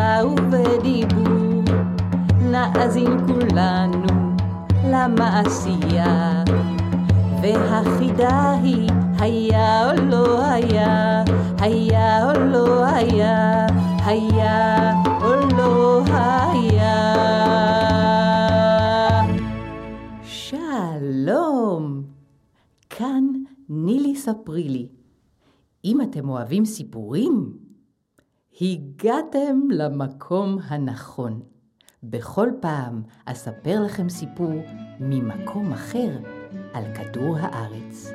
בשירה ובדיבור. נאזין כולנו למעשייה. והחידה היא, היה או לא היה, היה או לא היה, היה או לא היה. שלום, כאן נילי ספרי לי. אם אתם אוהבים סיפורים, הגעתם למקום הנכון. בכל פעם אספר לכם סיפור ממקום אחר על כדור הארץ.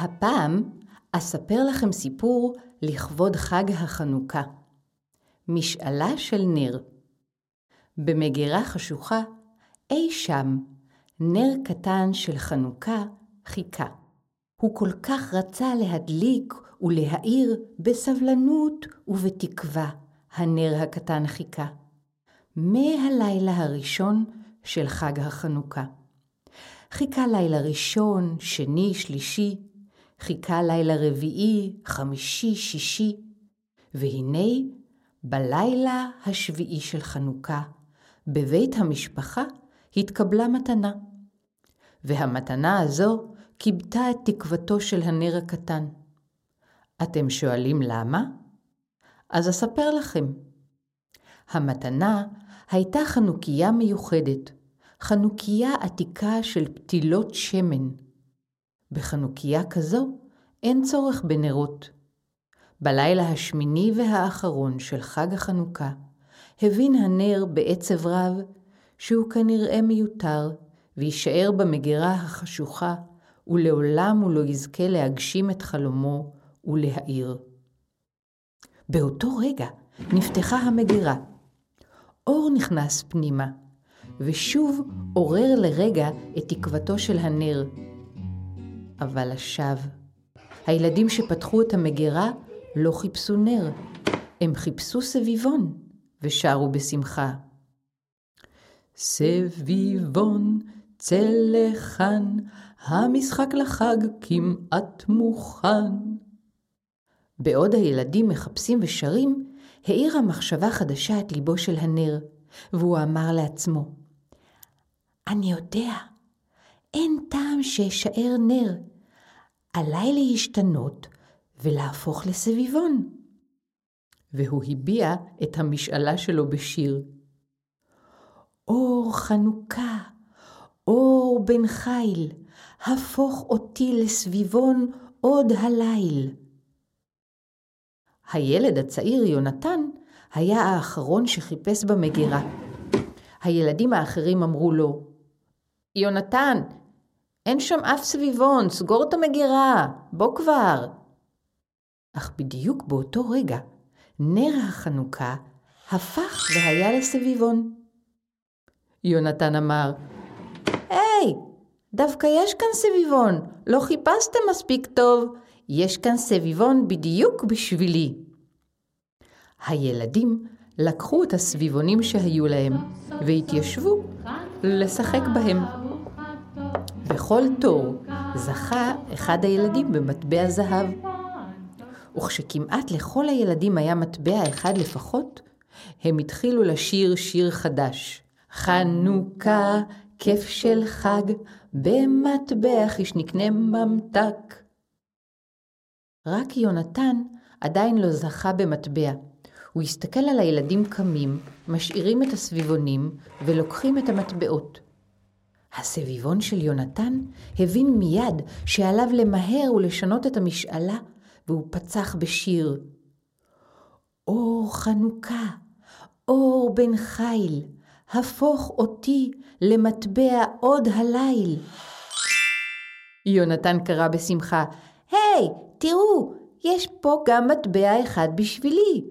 הפעם אספר לכם סיפור לכבוד חג החנוכה. משאלה של נר. במגירה חשוכה, אי שם, נר קטן של חנוכה חיכה. הוא כל כך רצה להדליק ולהאיר בסבלנות ובתקווה, הנר הקטן חיכה. מהלילה הראשון של חג החנוכה. חיכה לילה ראשון, שני, שלישי, חיכה לילה רביעי, חמישי, שישי, והנה בלילה השביעי של חנוכה, בבית המשפחה התקבלה מתנה. והמתנה הזו כיבתה את תקוותו של הנר הקטן. אתם שואלים למה? אז אספר לכם. המתנה הייתה חנוכיה מיוחדת, חנוכיה עתיקה של פתילות שמן. בחנוכיה כזו אין צורך בנרות. בלילה השמיני והאחרון של חג החנוכה, הבין הנר בעצב רב שהוא כנראה מיותר, ויישאר במגירה החשוכה, ולעולם הוא לא יזכה להגשים את חלומו ולהאיר. באותו רגע נפתחה המגירה. אור נכנס פנימה, ושוב עורר לרגע את תקוותו של הנר. אבל לשווא. הילדים שפתחו את המגירה לא חיפשו נר, הם חיפשו סביבון, ושרו בשמחה. סביבון, צא לכאן, המשחק לחג כמעט מוכן. בעוד הילדים מחפשים ושרים, האירה מחשבה חדשה את ליבו של הנר, והוא אמר לעצמו, אני יודע, אין טעם שאשאר נר, עליי להשתנות ולהפוך לסביבון. והוא הביע את המשאלה שלו בשיר. אור חנוכה, אור בן חיל, הפוך אותי לסביבון עוד הליל. הילד הצעיר יונתן היה האחרון שחיפש במגירה. הילדים האחרים אמרו לו, יונתן, אין שם אף סביבון, סגור את המגירה, בוא כבר. אך בדיוק באותו רגע, נר החנוכה הפך והיה לסביבון. יונתן אמר, היי, דווקא יש כאן סביבון, לא חיפשתם מספיק טוב, יש כאן סביבון בדיוק בשבילי. הילדים לקחו את הסביבונים שהיו להם והתיישבו לשחק בהם. בכל תור זכה אחד הילדים במטבע זהב. וכשכמעט לכל הילדים היה מטבע אחד לפחות, הם התחילו לשיר שיר חדש. חנוכה, כיף של חג, במטבע חיש נקנה ממתק. רק יונתן עדיין לא זכה במטבע. הוא הסתכל על הילדים קמים, משאירים את הסביבונים ולוקחים את המטבעות. הסביבון של יונתן הבין מיד שעליו למהר ולשנות את המשאלה, והוא פצח בשיר. אור חנוכה, אור בן חיל, הפוך אותי למטבע עוד הליל. יונתן קרא בשמחה, היי, hey, תראו, יש פה גם מטבע אחד בשבילי.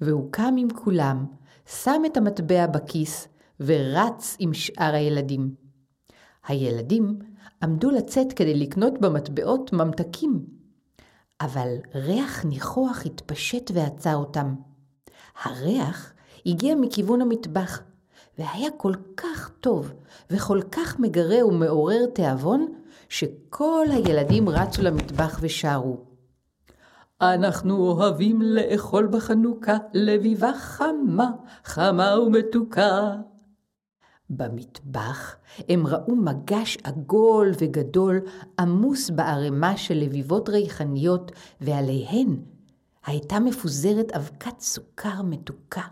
והוא קם עם כולם, שם את המטבע בכיס ורץ עם שאר הילדים. הילדים עמדו לצאת כדי לקנות במטבעות ממתקים, אבל ריח ניחוח התפשט ועצר אותם. הריח הגיע מכיוון המטבח, והיה כל כך טוב וכל כך מגרה ומעורר תיאבון, שכל הילדים רצו למטבח ושרו. אנחנו אוהבים לאכול בחנוכה לביבה חמה, חמה ומתוקה. במטבח הם ראו מגש עגול וגדול עמוס בערימה של לביבות ריחניות, ועליהן הייתה מפוזרת אבקת סוכר מתוקה.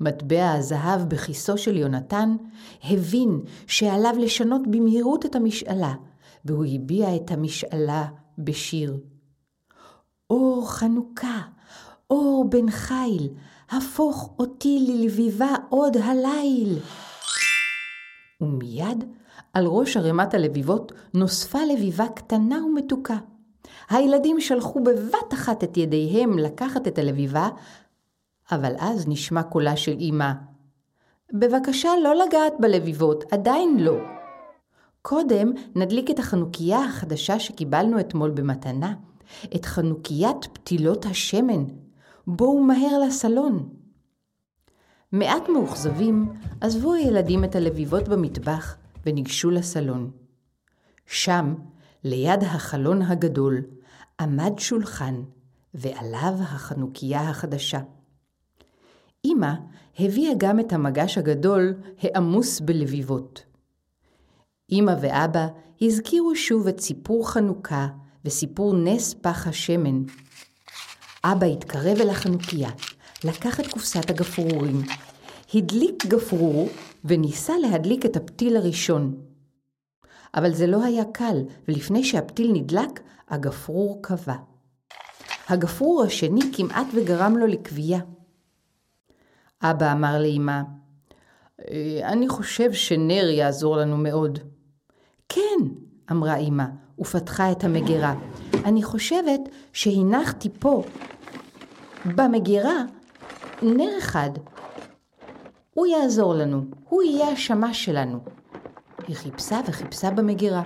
מטבע הזהב בכיסו של יונתן הבין שעליו לשנות במהירות את המשאלה, והוא הביע את המשאלה בשיר. אור חנוכה, אור בן חיל, הפוך אותי ללביבה עוד הליל. ומיד על ראש ערימת הלביבות נוספה לביבה קטנה ומתוקה. הילדים שלחו בבת אחת את ידיהם לקחת את הלביבה, אבל אז נשמע קולה של אמא. בבקשה לא לגעת בלביבות, עדיין לא. קודם נדליק את החנוכיה החדשה שקיבלנו אתמול במתנה, את חנוkiית פתילות השמן. בואו מהר לסלון. מעט מאוכזבים, עזבו הילדים את הלביבות במטבח וניגשו לסלון. שם, ליד החלון הגדול, עמד שולחן, ועליו החנוכיה החדשה. אמא הביאה גם את המגש הגדול העמוס בלביבות. אמא ואבא הזכירו שוב את סיפור חנוכה וסיפור נס פח השמן. אבא התקרב אל החנוכיה, לקח את קופסת הגפרורים, הדליק גפרור וניסה להדליק את הפתיל הראשון. אבל זה לא היה קל, ולפני שהפתיל נדלק, הגפרור כבה. הגפרור השני כמעט וגרם לו לכוויה. אבא אמר לאמא, אה, אני חושב שנר יעזור לנו מאוד. כן, אמרה אמא, ופתחה את המגירה. אני חושבת שהנחתי פה, במגירה, נר אחד. הוא יעזור לנו, הוא יהיה השמש שלנו. היא חיפשה וחיפשה במגירה.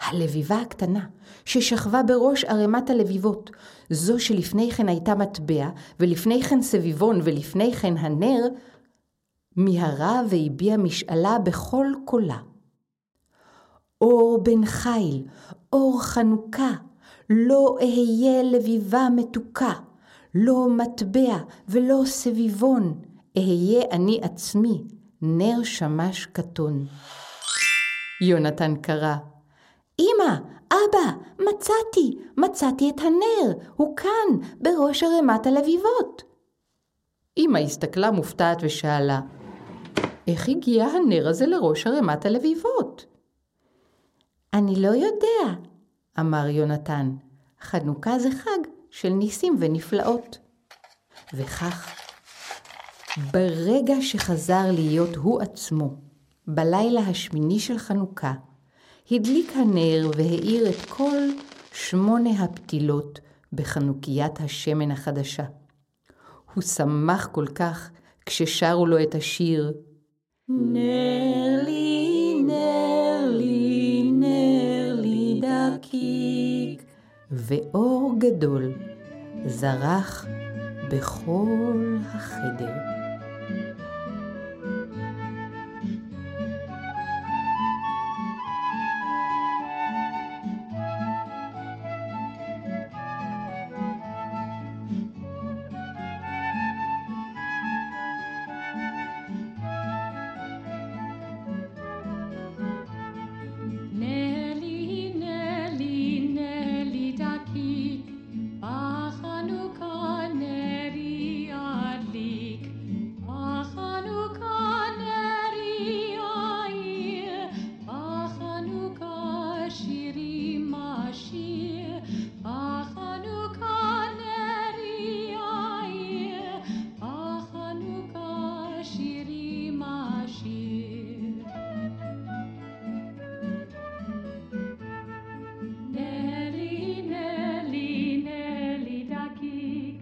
הלביבה הקטנה, ששכבה בראש ערימת הלביבות, זו שלפני כן הייתה מטבע, ולפני כן סביבון, ולפני כן הנר, מיהרה והביעה משאלה בכל קולה. אור בן חיל, אור חנוכה, לא אהיה לביבה מתוקה, לא מטבע ולא סביבון, אהיה אני עצמי, נר שמש קטון. יונתן קרא, אמא, אבא, מצאתי, מצאתי את הנר, הוא כאן, בראש ערימת הלביבות. אמא הסתכלה מופתעת ושאלה, איך הגיע הנר הזה לראש ערימת הלביבות? אני לא יודע, אמר יונתן, חנוכה זה חג של ניסים ונפלאות. וכך, ברגע שחזר להיות הוא עצמו, בלילה השמיני של חנוכה, הדליק הנר והאיר את כל שמונה הפתילות בחנוכיית השמן החדשה. הוא שמח כל כך כששרו לו את השיר נר לי, נר דקיק, ואור גדול זרח בכל החדר.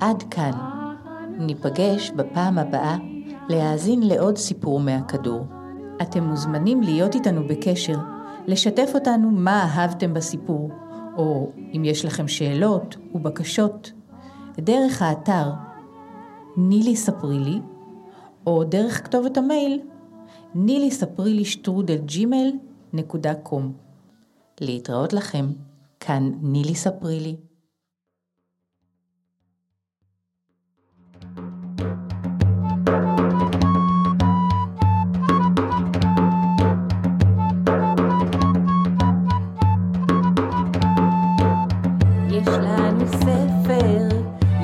עד כאן. ניפגש בפעם הבאה להאזין לעוד סיפור מהכדור. אתם מוזמנים להיות איתנו בקשר, לשתף אותנו מה אהבתם בסיפור, או אם יש לכם שאלות ובקשות, דרך האתר נילי ספרי לי, או דרך כתובת המייל נילי ספרי לי שטרודל ג'ימל נקודה קום. להתראות לכם, כאן נילי ספרי לי.